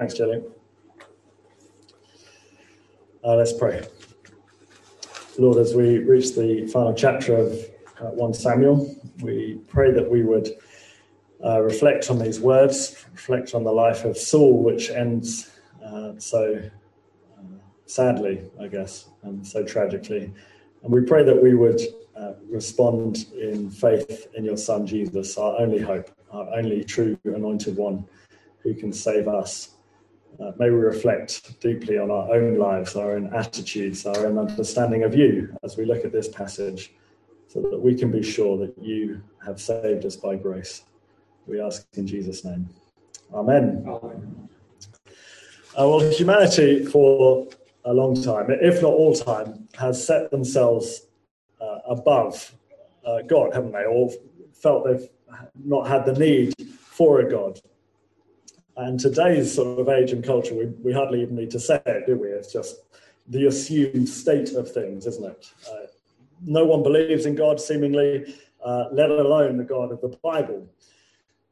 Thanks, Jelly. Uh, let's pray. Lord, as we reach the final chapter of uh, 1 Samuel, we pray that we would uh, reflect on these words, reflect on the life of Saul, which ends uh, so uh, sadly, I guess, and so tragically. And we pray that we would uh, respond in faith in your Son Jesus, our only hope, our only true anointed one who can save us. Uh, may we reflect deeply on our own lives, our own attitudes, our own understanding of you as we look at this passage, so that we can be sure that you have saved us by grace. We ask in Jesus' name. Amen. Amen. Uh, well, humanity for a long time, if not all time, has set themselves uh, above uh, God, haven't they? Or felt they've not had the need for a God. And today's sort of age and culture, we, we hardly even need to say it, do we? It's just the assumed state of things, isn't it? Uh, no one believes in God, seemingly, uh, let alone the God of the Bible.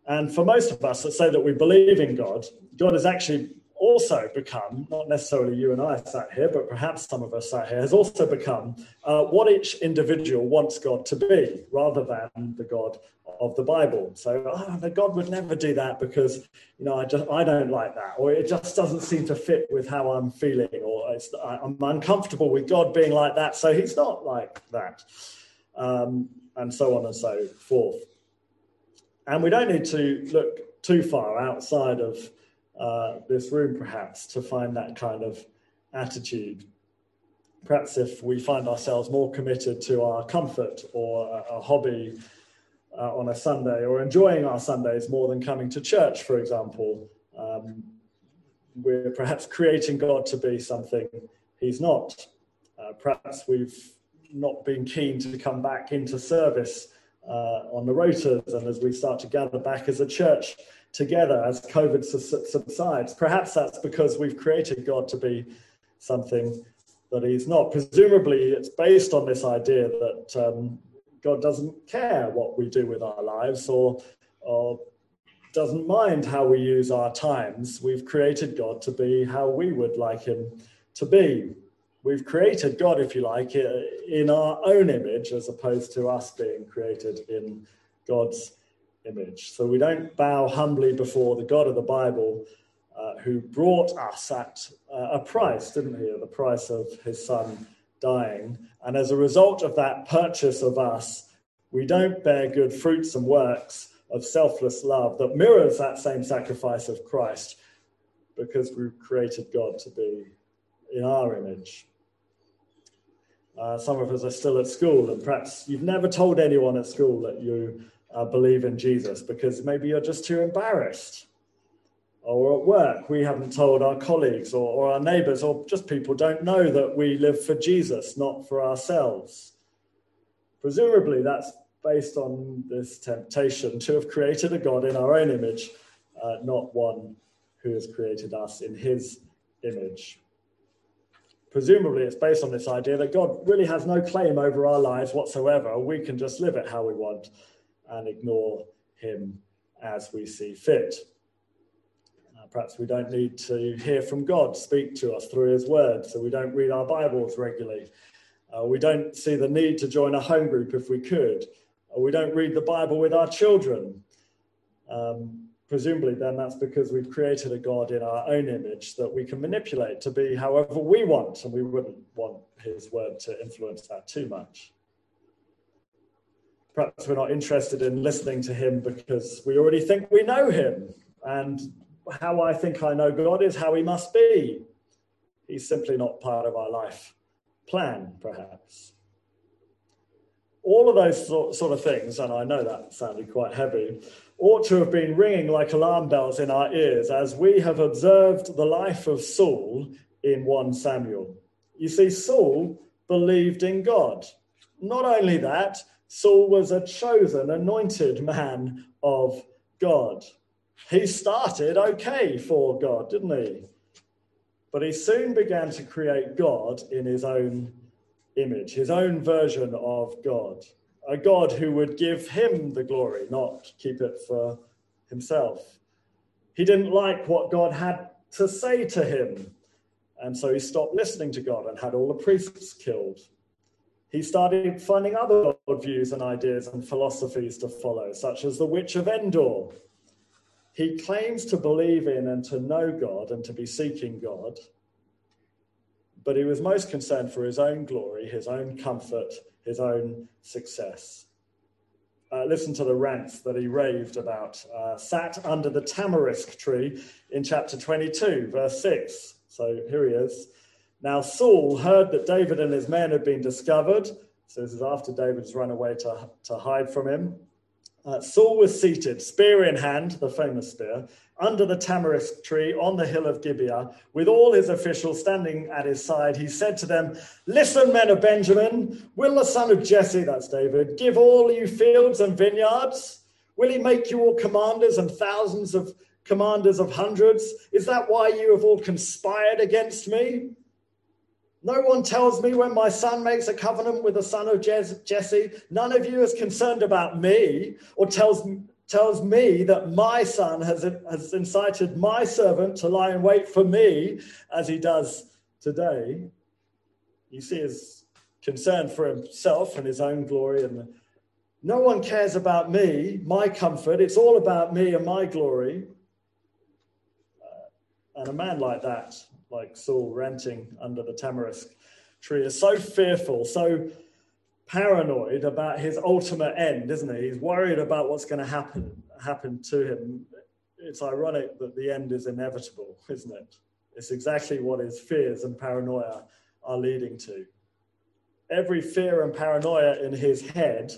And for most of us that say that we believe in God, God is actually also become, not necessarily you and I sat here, but perhaps some of us sat here, has also become uh, what each individual wants God to be rather than the God of the Bible. So, oh, the God would never do that because, you know, I just, I don't like that, or it just doesn't seem to fit with how I'm feeling, or I'm uncomfortable with God being like that, so he's not like that, um, and so on and so forth. And we don't need to look too far outside of uh, this room, perhaps, to find that kind of attitude. Perhaps if we find ourselves more committed to our comfort or a, a hobby uh, on a Sunday, or enjoying our Sundays more than coming to church, for example, um, we're perhaps creating God to be something He's not. Uh, perhaps we've not been keen to come back into service uh, on the rotas, and as we start to gather back as a church, together as COVID subsides. Perhaps that's because we've created God to be something that He's not. Presumably, it's based on this idea that um, God doesn't care what we do with our lives or, or doesn't mind how we use our times. We've created God to be how we would like Him to be. We've created God, if you like, in our own image as opposed to us being created in God's image. So we don't bow humbly before the God of the Bible uh, who brought us at uh, a price, didn't he? At the price of his son dying. And as a result of that purchase of us, we don't bear good fruits and works of selfless love that mirrors that same sacrifice of Christ because we've created God to be in our image. Uh, some of us are still at school, and perhaps you've never told anyone at school that you uh, believe in Jesus because maybe you're just too embarrassed. Or at work, we haven't told our colleagues or, or our neighbors, or just people don't know that we live for Jesus, not for ourselves. Presumably, that's based on this temptation to have created a God in our own image, uh, not one who has created us in his image. Presumably, it's based on this idea that God really has no claim over our lives whatsoever. We can just live it how we want and ignore him as we see fit. Uh, perhaps we don't need to hear from God speak to us through his word, so we don't read our Bibles regularly. Uh, we don't see the need to join a home group if we could. Or we don't read the Bible with our children. Um, presumably, then that's because we've created a God in our own image that we can manipulate to be however we want, and we wouldn't want his word to influence that too much perhaps we're not interested in listening to him because we already think we know him. And how I think I know God is how he must be. He's simply not part of our life plan, perhaps. All of those sort of things, and I know that sounded quite heavy, ought to have been ringing like alarm bells in our ears as we have observed the life of Saul in 1 Samuel. You see, Saul believed in God. Not only that, Saul was a chosen, anointed man of God. He started okay for God, didn't he? But he soon began to create God in his own image, his own version of God, a God who would give him the glory, not keep it for himself. He didn't like what God had to say to him. And so he stopped listening to God and had all the priests killed. He started finding other views and ideas and philosophies to follow, such as the Witch of Endor. He claims to believe in and to know God and to be seeking God, but he was most concerned for his own glory, his own comfort, his own success. Uh, listen to the rants that he raved about. Uh, sat under the tamarisk tree in chapter 22, verse 6. So here he is. Now Saul heard that David and his men had been discovered. So this is after David's run away to, to hide from him. Uh, Saul was seated, spear in hand, the famous spear, under the tamarisk tree on the hill of Gibeah, with all his officials standing at his side. He said to them, Listen, men of Benjamin, will the son of Jesse, that's David, give all you fields and vineyards? Will he make you all commanders and thousands of commanders of hundreds? Is that why you have all conspired against me? No one tells me when my son makes a covenant with the son of Jesse. None of you is concerned about me or tells, tells me that my son has, has incited my servant to lie in wait for me as he does today. You see his concern for himself and his own glory. And no one cares about me, my comfort. It's all about me and my glory. Uh, and a man like that like Saul ranting under the tamarisk tree, is so fearful, so paranoid about his ultimate end, isn't he? He's worried about what's going to happen happen to him. It's ironic that the end is inevitable, isn't it? It's exactly what his fears and paranoia are leading to. Every fear and paranoia in his head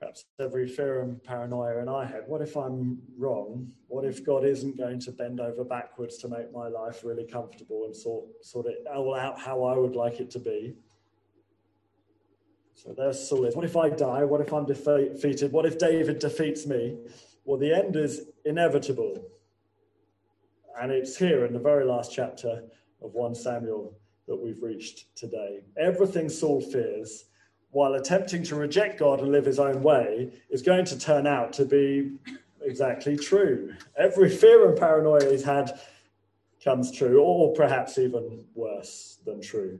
perhaps every fear and paranoia in I head. What if I'm wrong? What if God isn't going to bend over backwards to make my life really comfortable and sort, sort it all out how I would like it to be? So there's Saul. What if I die? What if I'm defeated? What if David defeats me? Well, the end is inevitable. And it's here in the very last chapter of 1 Samuel that we've reached today. Everything Saul fears while attempting to reject God and live his own way, is going to turn out to be exactly true. Every fear and paranoia he's had comes true, or perhaps even worse than true.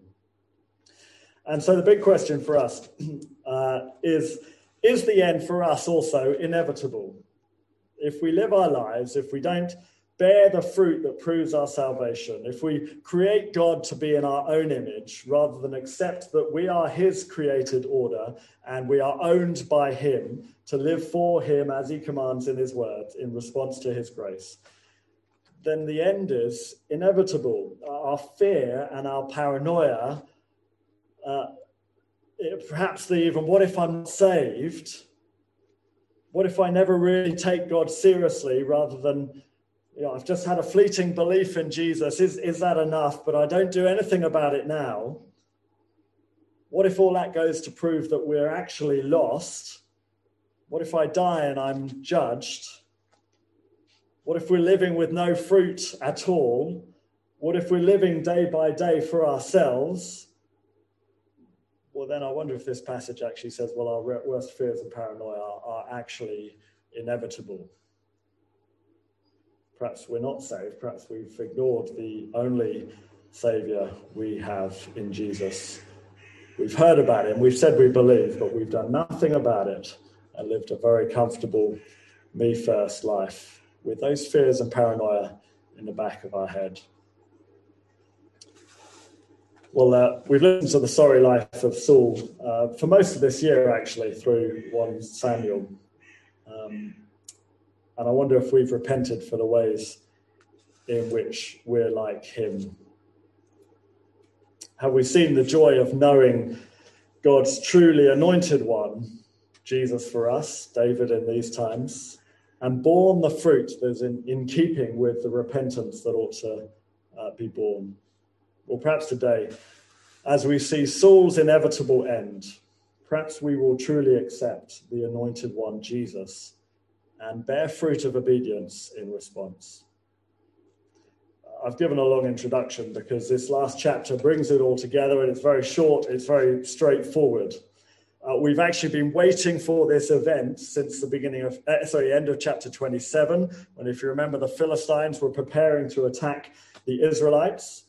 And so the big question for us uh, is Is the end for us also inevitable? If we live our lives, if we don't bear the fruit that proves our salvation, if we create God to be in our own image rather than accept that we are His created order and we are owned by Him to live for Him as He commands in His word in response to His grace, then the end is inevitable. Our fear and our paranoia, uh, perhaps the even what if I'm saved? What if I never really take God seriously rather than you know, I've just had a fleeting belief in Jesus. Is, is that enough? But I don't do anything about it now. What if all that goes to prove that we're actually lost? What if I die and I'm judged? What if we're living with no fruit at all? What if we're living day by day for ourselves? Well, then I wonder if this passage actually says, well, our worst fears and paranoia are, are actually inevitable. Perhaps we're not saved. Perhaps we've ignored the only Savior we have in Jesus. We've heard about him, we've said we believe, but we've done nothing about it and lived a very comfortable me first life with those fears and paranoia in the back of our head. Well, uh, we've listened to the sorry life of Saul uh, for most of this year, actually, through 1 Samuel. Um, and I wonder if we've repented for the ways in which we're like him. Have we seen the joy of knowing God's truly anointed one, Jesus for us, David in these times, and borne the fruit that's in, in keeping with the repentance that ought to uh, be born? Well, perhaps today, as we see Saul's inevitable end, perhaps we will truly accept the anointed one, Jesus and bear fruit of obedience in response. I've given a long introduction because this last chapter brings it all together and it's very short, it's very straightforward. Uh, we've actually been waiting for this event since the beginning of, uh, sorry, end of chapter 27, And if you remember, the Philistines were preparing to attack the Israelites.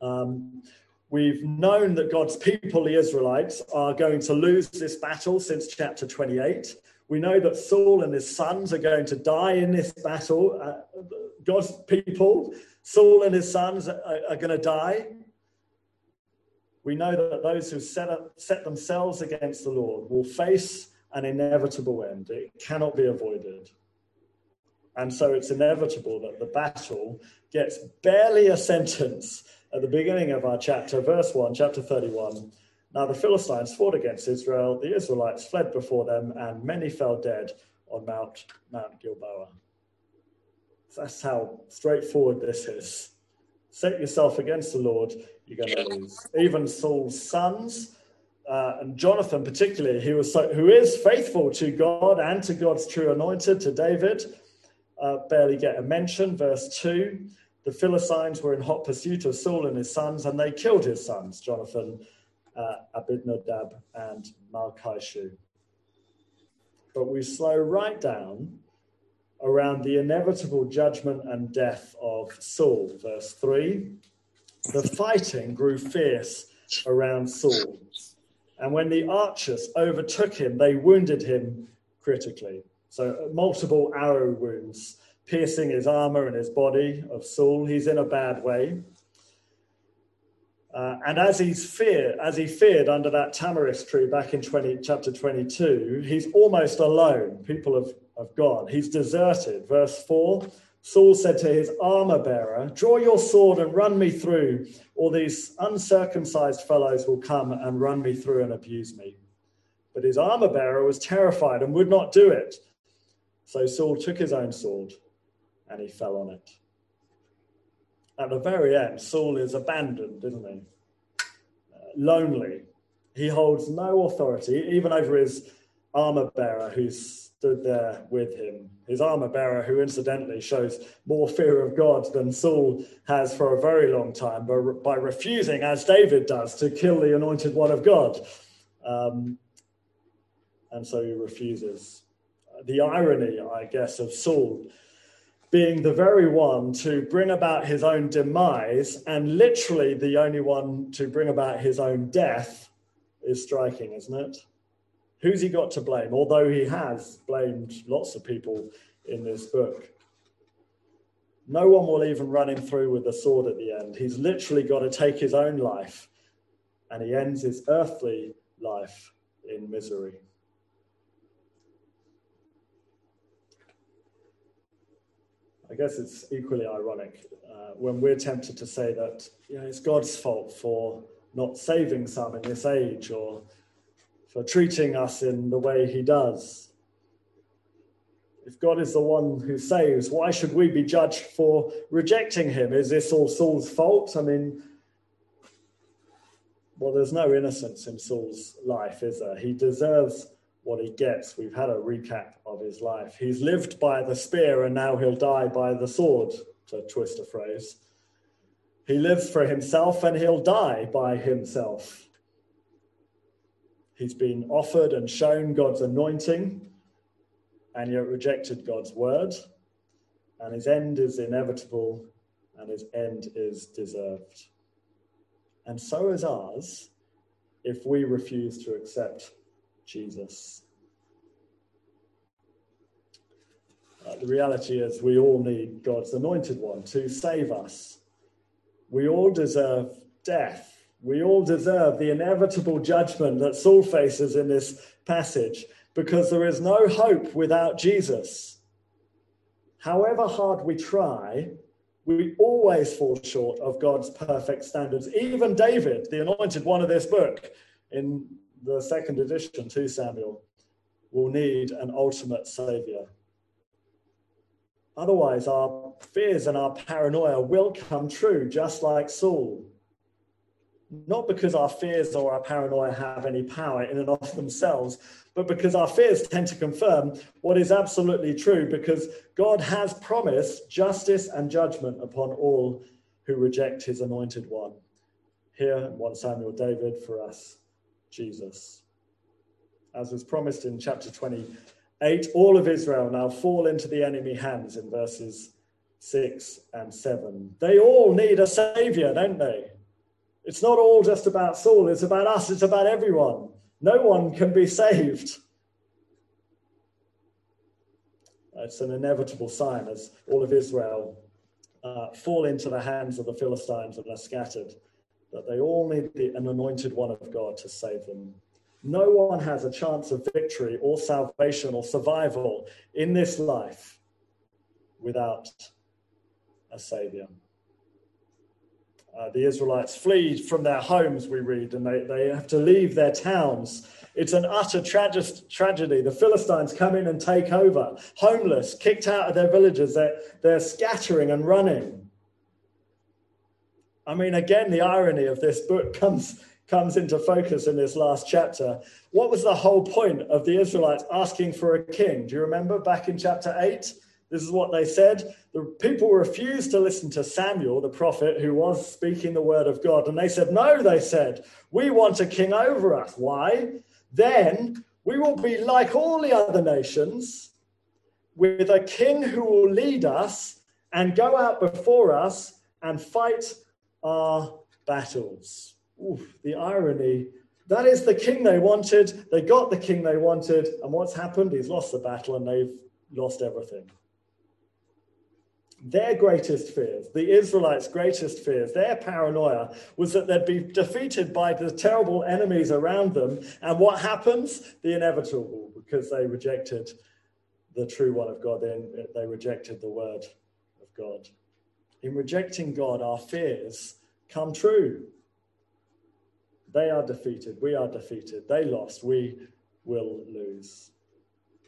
Um, we've known that God's people, the Israelites, are going to lose this battle since chapter 28. We know that Saul and his sons are going to die in this battle. Uh, God's people, Saul and his sons, are, are going to die we know that those who set, up, set themselves against the Lord will face an inevitable end. It cannot be avoided. And so it's inevitable that the battle gets barely a sentence at the beginning of our chapter, verse 1, chapter 31. Now the Philistines fought against Israel, the Israelites fled before them, and many fell dead on Mount, Mount Gilboa. That's how straightforward this is. Set yourself against the Lord, you're going to lose. Even Saul's sons, uh, and Jonathan particularly, who was so, who is faithful to God and to God's true anointed, to David, uh, barely get a mention. Verse two: the Philistines were in hot pursuit of Saul and his sons, and they killed his sons, Jonathan, uh, Abinadab, and Malchishu. But we slow right down around the inevitable judgment and death of Saul. Verse 3 the fighting grew fierce around Saul. And when the archers overtook him, they wounded him critically. So, uh, multiple arrow wounds piercing his armor and his body of Saul. He's in a bad way. Uh, and as he's feared, as he feared under that tamarisk tree back in 20, chapter 22, he's almost alone. People have, have gone. He's deserted. Verse 4 Saul said to his armor bearer, Draw your sword and run me through, or these uncircumcised fellows will come and run me through and abuse me. But his armor bearer was terrified and would not do it. So Saul took his own sword and he fell on it. At the very end, Saul is abandoned, isn't he? Uh, lonely. He holds no authority, even over his armor bearer, who stood there with him. His armor bearer, who incidentally shows more fear of God than Saul has for a very long time but by refusing, as David does, to kill the anointed one of God. Um, and so he refuses. The irony, I guess, of Saul being the very one to bring about his own demise and literally the only one to bring about his own death is striking, isn't it? Who's he got to blame? Although he has blamed lots of people in this book. No one will even run him through with a sword at the end. He's literally got to take his own life, and he ends his earthly life in misery. I guess it's equally ironic uh, when we're tempted to say that you know, it's God's fault for not saving some in this age or for treating us in the way he does. If God is the one who saves, why should we be judged for rejecting him? Is this all Saul's fault? I mean, well, there's no innocence in Saul's life, is there? He deserves what he gets. We've had a recap of his life. He's lived by the spear and now he'll die by the sword, to twist a phrase. He lives for himself and he'll die by himself. He's been offered and shown God's anointing and yet rejected God's word. And his end is inevitable and his end is deserved. And so is ours if we refuse to accept Jesus. Uh, the reality is, we all need God's anointed one to save us. We all deserve death we all deserve the inevitable judgment that Saul faces in this passage because there is no hope without Jesus. However hard we try, we always fall short of God's perfect standards. Even David, the anointed one of this book, in the second edition, 2 Samuel, will need an ultimate savior. Otherwise, our fears and our paranoia will come true, just like Saul not because our fears or our paranoia have any power in and of themselves, but because our fears tend to confirm what is absolutely true, because God has promised justice and judgment upon all who reject his anointed one. Here, 1 Samuel David, for us, Jesus. as was promised in chapter 28, all of Israel now fall into the enemy hands in verses 6 and 7. They all need a savior, don't they? It's not all just about Saul, it's about us, it's about everyone. No one can be saved. It's an inevitable sign as all of Israel uh, fall into the hands of the Philistines and are scattered, that they all need the, an anointed one of God to save them. No one has a chance of victory or salvation or survival in this life without a savior. Uh, the Israelites flee from their homes, we read, and they, they have to leave their towns. It's an utter trage- tragedy. The Philistines come in and take over, homeless, kicked out of their villages. They're, they're scattering and running. I mean, again, the irony of this book comes, comes into focus in this last chapter. What was the whole point of the Israelites asking for a king? Do you remember back in chapter 8? This is what they said. The people refused to listen to Samuel, the prophet, who was speaking the word of God. And they said, No, they said, we want a king over us. Why? Then we will be like all the other nations, with a king who will lead us and go out before us and fight our battles. Oof, the irony. That is the king they wanted. They got the king they wanted. And what's happened? He's lost the battle and they've lost everything their greatest fears, the Israelites' greatest fears, their paranoia was that they'd be defeated by the terrible enemies around them. And what happens? The inevitable, because they rejected the true one of God, they, they rejected the word of God. In rejecting God, our fears come true. They are defeated. We are defeated. They lost. We will lose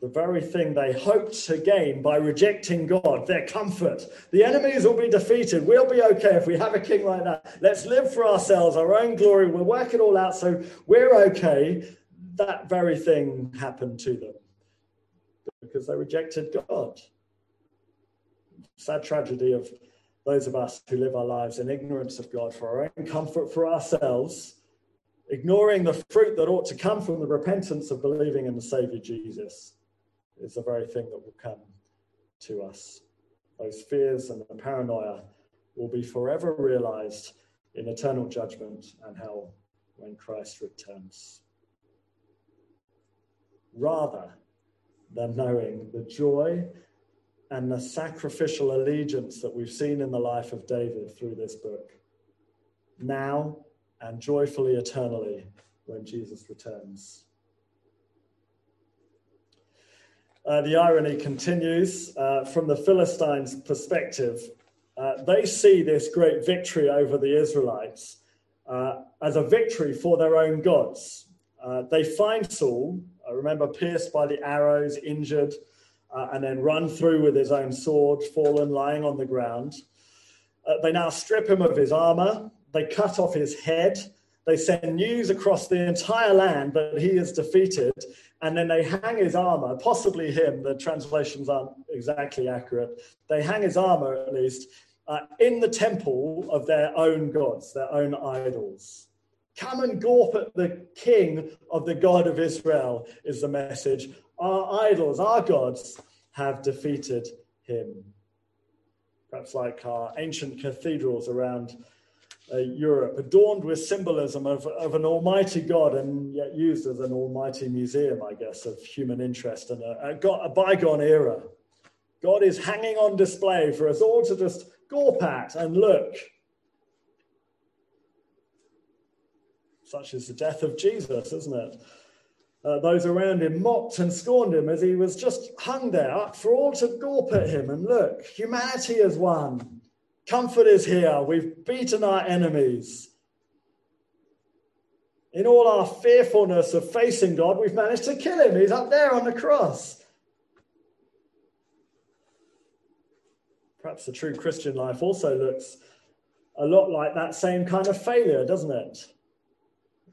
the very thing they hoped to gain by rejecting God, their comfort. The enemies will be defeated. We'll be okay if we have a king like that. Let's live for ourselves, our own glory. We'll work it all out so we're okay. That very thing happened to them because they rejected God. Sad tragedy of those of us who live our lives in ignorance of God for our own comfort for ourselves, ignoring the fruit that ought to come from the repentance of believing in the Savior Jesus is the very thing that will come to us. Those fears and the paranoia will be forever realized in eternal judgment and hell when Christ returns. Rather than knowing the joy and the sacrificial allegiance that we've seen in the life of David through this book, now and joyfully eternally when Jesus returns. Uh, the irony continues uh, from the Philistines' perspective. Uh, they see this great victory over the Israelites uh, as a victory for their own gods. Uh, they find Saul, I remember, pierced by the arrows, injured, and then run through with his own sword, fallen, lying on the ground. they now strip him of his armor, they cut off his head, they send news across the entire land that he is defeated, and then they hang his armor, possibly him, the translations aren't exactly accurate. They hang his armor, at least, uh, in the temple of their own gods, their own idols. Come and gawp at the king of the God of Israel, is the message. Our idols, our gods, have defeated him. Perhaps like our ancient cathedrals around uh, Europe, adorned with symbolism of, of an almighty God and yet used as an almighty museum, I guess, of human interest and a, a, a bygone era. God is hanging on display for us all to just gawp at and look. Such is the death of Jesus, isn't it? Uh, those around him mocked and scorned him as he was just hung there for all to gawp at him and look. Humanity has won. Comfort is here. We've beaten our enemies. In all our fearfulness of facing God, we've managed to kill him. He's up there on the cross. Perhaps the true Christian life also looks a lot like that same kind of failure, doesn't it?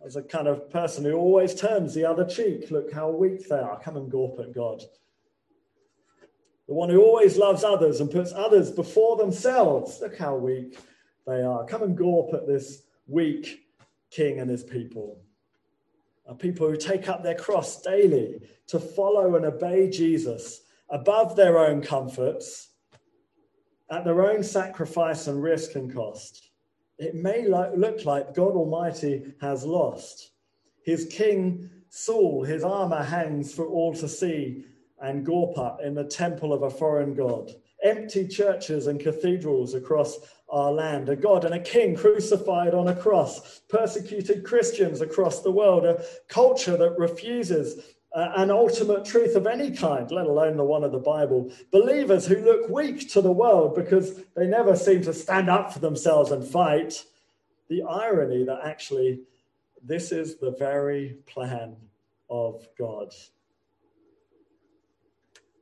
As a kind of person who always turns the other cheek. Look how weak they are. Come and gawp at God the one who always loves others and puts others before themselves. Look how weak they are. Come and gawp at this weak king and his people. are people who take up their cross daily to follow and obey Jesus above their own comforts, at their own sacrifice and risk and cost. It may look like God Almighty has lost. His king Saul, his armor hangs for all to see and Gorpat in the temple of a foreign god. Empty churches and cathedrals across our land, a God and a king crucified on a cross, persecuted Christians across the world, a culture that refuses uh, an ultimate truth of any kind, let alone the one of the Bible, believers who look weak to the world because they never seem to stand up for themselves and fight. The irony that actually this is the very plan of God.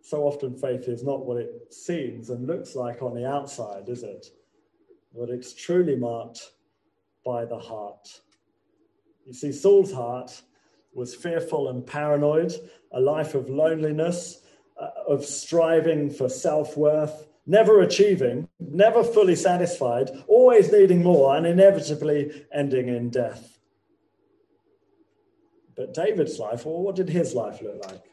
So often, faith is not what it seems and looks like on the outside, is it? But it's truly marked by the heart. You see, Saul's heart was fearful and paranoid, a life of loneliness, uh, of striving for self worth, never achieving, never fully satisfied, always needing more, and inevitably ending in death. But David's life, well, what did his life look like?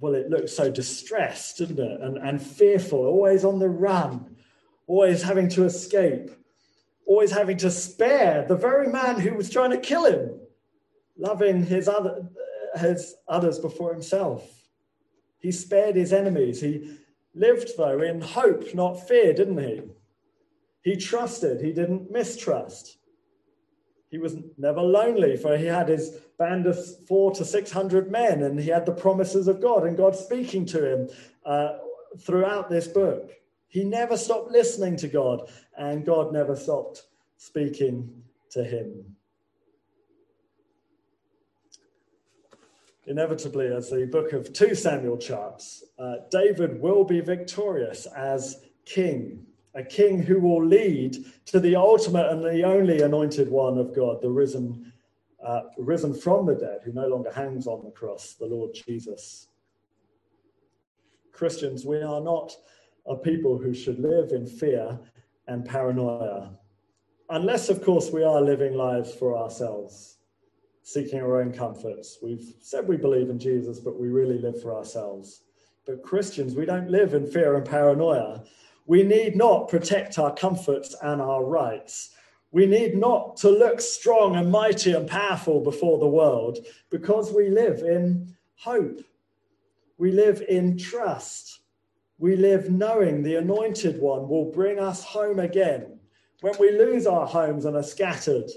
Well, it looked so distressed, didn't it? And, and fearful, always on the run, always having to escape, always having to spare the very man who was trying to kill him, loving his, other, his others before himself. He spared his enemies. He lived, though, in hope, not fear, didn't he? He trusted, he didn't mistrust. He was never lonely, for he had his band of four to 600 men, and he had the promises of God and God speaking to him uh, throughout this book. He never stopped listening to God, and God never stopped speaking to him. Inevitably, as the book of 2 Samuel charts, uh, David will be victorious as king a king who will lead to the ultimate and the only anointed one of God, the risen, uh, risen from the dead, who no longer hangs on the cross, the Lord Jesus. Christians, we are not a people who should live in fear and paranoia, unless, of course, we are living lives for ourselves, seeking our own comforts. We've said we believe in Jesus, but we really live for ourselves. But Christians, we don't live in fear and paranoia we need not protect our comforts and our rights. We need not to look strong and mighty and powerful before the world because we live in hope. We live in trust. We live knowing the anointed one will bring us home again. When we lose our homes and are scattered,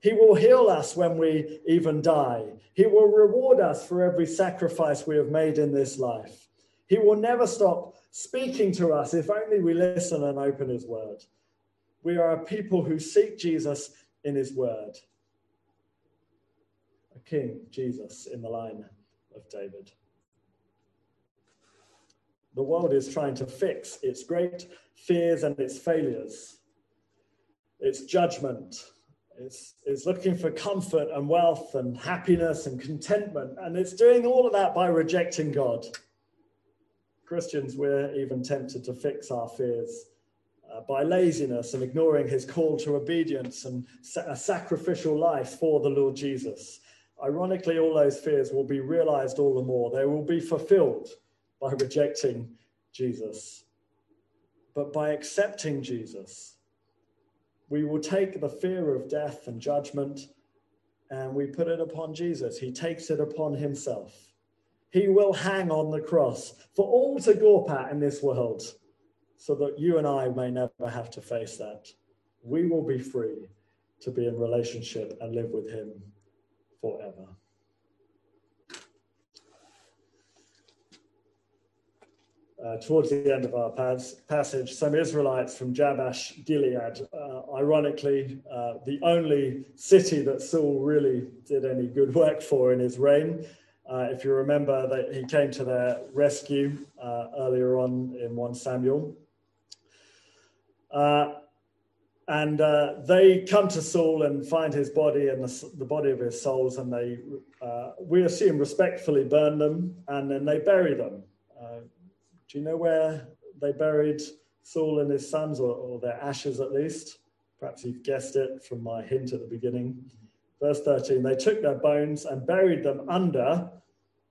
he will heal us when we even die. He will reward us for every sacrifice we have made in this life. He will never stop speaking to us if only we listen and open his word. We are a people who seek Jesus in his word. A king, Jesus, in the line of David. The world is trying to fix its great fears and its failures, its judgment. It's, looking for comfort and wealth and happiness and contentment. And it's doing all of that by rejecting God. Christians, we're even tempted to fix our fears uh, by laziness and ignoring his call to obedience and a sacrificial life for the Lord Jesus. Ironically, all those fears will be realized all the more. They will be fulfilled by rejecting Jesus. But by accepting Jesus, we will take the fear of death and judgment and we put it upon Jesus. He takes it upon himself. He will hang on the cross for all to gawp at in this world, so that you and I may never have to face that. We will be free to be in relationship and live with Him forever. Uh, towards the end of our pas- passage, some Israelites from Jabesh Gilead, uh, ironically, uh, the only city that Saul really did any good work for in his reign, uh, if you remember that he came to their rescue uh, earlier on in 1 Samuel. Uh, and they come to Saul and find his body and the, the body of his souls, and they, we assume, respectfully burn them and then they bury them. Do you know where they buried Saul and his sons, or, or their ashes at least? Perhaps you've guessed it from my hint at the beginning. Verse 13 They took their bones and buried them under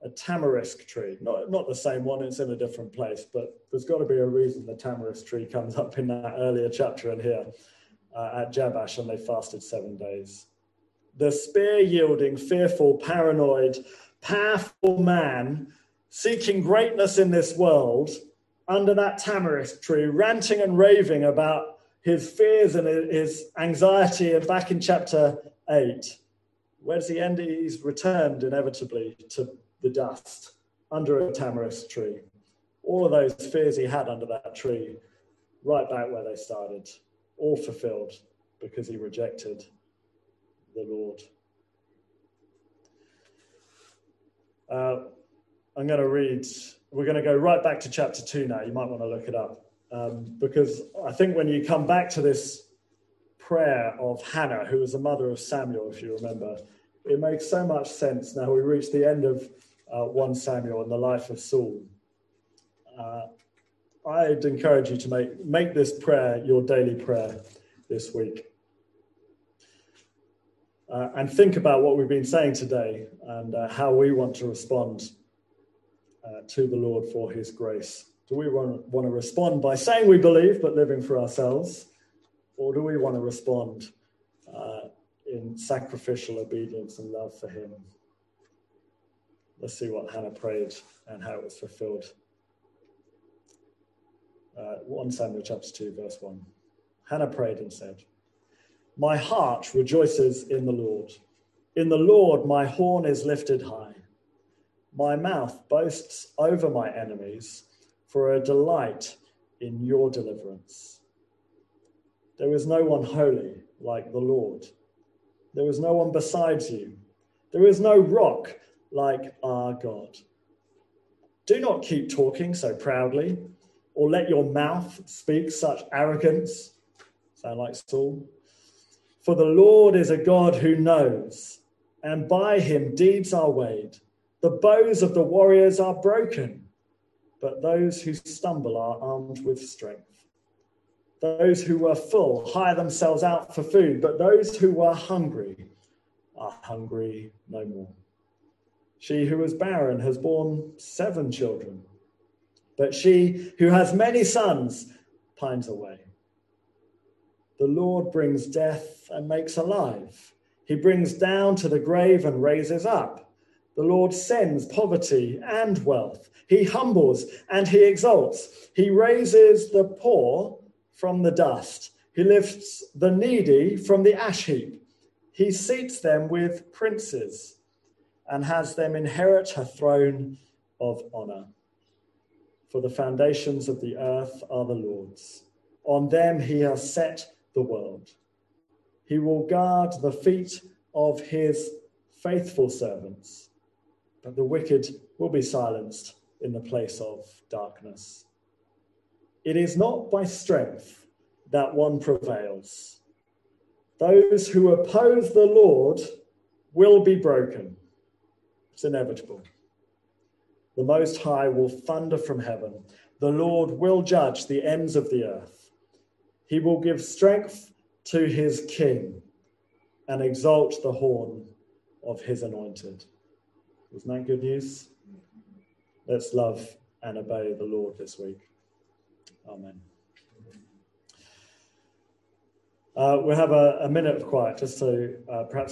a tamarisk tree. Not, not the same one, it's in a different place, but there's got to be a reason the tamarisk tree comes up in that earlier chapter in here uh, at Jabesh, and they fasted seven days. The spear yielding, fearful, paranoid, powerful man seeking greatness in this world under that tamarisk tree, ranting and raving about his fears and his anxiety. And back in chapter 8, where does he end? He's returned inevitably to the dust under a tamarisk tree. All of those fears he had under that tree, right back where they started, all fulfilled because he rejected the Lord. Uh, I'm going to read, we're going to go right back to chapter 2 now. You might want to look it up. Um, because I think when you come back to this prayer of Hannah, who was the mother of Samuel, if you remember, it makes so much sense now we reach the end of uh, 1 Samuel and the life of Saul. Uh, I'd encourage you to make, make this prayer your daily prayer this week. Uh, and think about what we've been saying today and uh, how we want to respond uh, to the Lord for his grace? Do we want, want to respond by saying we believe but living for ourselves? Or do we want to respond uh, in sacrificial obedience and love for him? Let's see what Hannah prayed and how it was fulfilled. Uh, 1 Samuel chapter 2, verse 1. Hannah prayed and said, My heart rejoices in the Lord. In the Lord, my horn is lifted high. My mouth boasts over my enemies for a delight in your deliverance. There is no one holy like the Lord. There is no one besides you. There is no rock like our God. Do not keep talking so proudly, or let your mouth speak such arrogance. Sound like Saul? For the Lord is a God who knows, and by him deeds are weighed. The bows of the warriors are broken, but those who stumble are armed with strength. Those who were full hire themselves out for food, but those who were hungry are hungry no more. She who was barren has borne seven children, but she who has many sons pines away. The Lord brings death and makes alive. He brings down to the grave and raises up. The Lord sends poverty and wealth. He humbles and he exalts. He raises the poor from the dust. He lifts the needy from the ash heap. He seats them with princes and has them inherit a throne of honor. For the foundations of the earth are the Lord's. On them he has set the world. He will guard the feet of his faithful servants but the wicked will be silenced in the place of darkness. It is not by strength that one prevails. Those who oppose the Lord will be broken. It's inevitable. The Most High will thunder from heaven. The Lord will judge the ends of the earth. He will give strength to his king and exalt the horn of his anointed. Isn't that good news? Let's love and obey the Lord this week. Amen. Uh, we'll have a, a, minute of quiet just so uh, perhaps